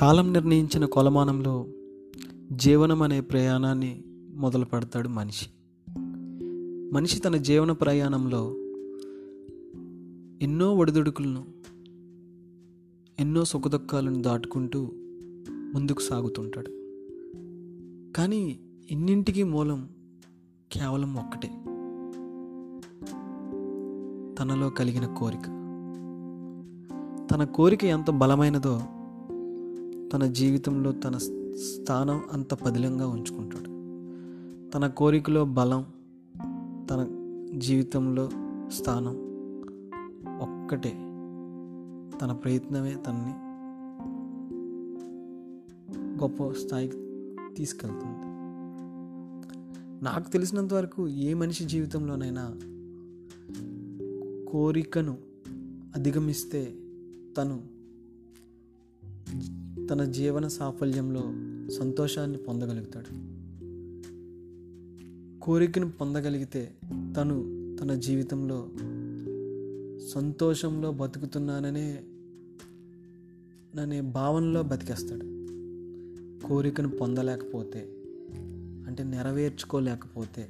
కాలం నిర్ణయించిన కొలమానంలో జీవనం అనే ప్రయాణాన్ని మొదలు పెడతాడు మనిషి. మనిషి తన జీవన ప్రయాణంలో ఎన్నో ఒడిదుడుకులను ఎన్నో సుఖదుఖాలను దాటుకుంటూ ముందుకు సాగుతుంటాడు. కానీ ఇన్నింటికి మూలం కేవలం ఒక్కటే. తనలో కలిగిన కోరిక. తన కోరిక ఎంత బలమైనదో తన జీవితంలో తన స్థానం అంత పదిలంగా ఉంచుకుంటాడు. తన కోరికలో బలం తన జీవితంలో స్థానం ఒక్కటే. తన ప్రయత్నమే తనని గొప్ప స్థాయికి తీసుకెళ్తుంది. నాకు తెలిసినంత వరకు ఏ మనిషి జీవితంలోనైనా కోరికను అధిగమిస్తే తను తన జీవన సాఫల్యంలో సంతోషాన్ని పొందగలుగుతాడు. కోరికను పొందగలిగితే తను తన జీవితంలో సంతోషంలో బతుకుతున్నాననే అనే భావనలో బతికేస్తాడు. కోరికను పొందలేకపోతే అంటే నెరవేర్చుకోలేకపోతే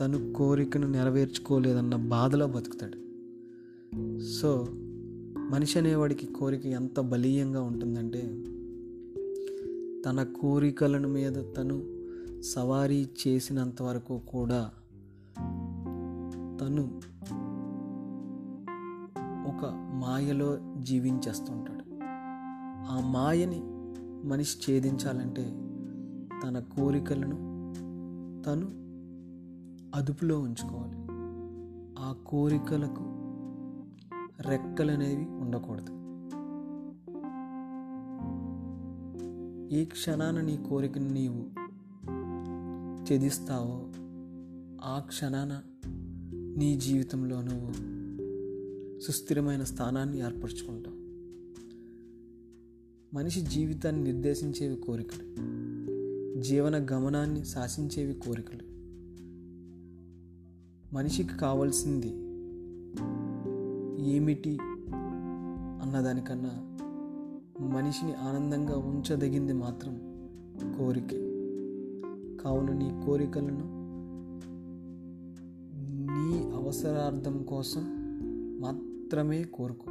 తను కోరికను నెరవేర్చుకోలేదన్న బాధలో బతుకుతాడు. సో మనిషి అనేవాడికి కోరిక ఎంత బలీయంగా ఉంటుందంటే తన కోరికలను మీద తను సవారీ చేసినంత వరకు కూడా తను ఒక మాయలో జీవించేస్తుంటాడు. ఆ మాయని మనిషి ఛేదించాలంటే తన కోరికలను తను అదుపులో ఉంచుకోవాలి. ఆ కోరికలకు రెక్కలు అనేవి ఉండకూడదు. ఏ క్షణాన నీ కోరికను నీవు ఛేదిస్తావో ఆ క్షణాన నీ జీవితంలో నువ్వు సుస్థిరమైన స్థానాన్ని ఏర్పరచుకుంటావు. మనిషి జీవితాన్ని నిర్దేశించేవి కోరికలు. జీవన గమనాన్ని శాసించేవి కోరికలు. మనిషికి కావాల్సింది ఏమిటి అన్నదానికన్నా మనిషిని ఆనందంగా ఉంచదగింది మాత్రం కోరికే. కావున నీ కోరికలను నీ అవసరార్థం కోసం మాత్రమే కోరుకో.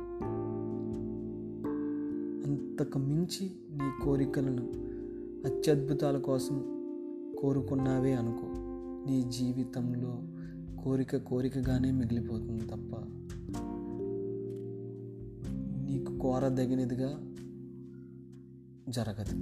అంతకు మించి నీ కోరికలను అత్యద్భుతాల కోసం కోరుకున్నావే అనుకో. నీ జీవితంలో కోరిక కోరికగానే మిగిలిపోతుంది తప్ప కోరదగినదిగా జరగదు.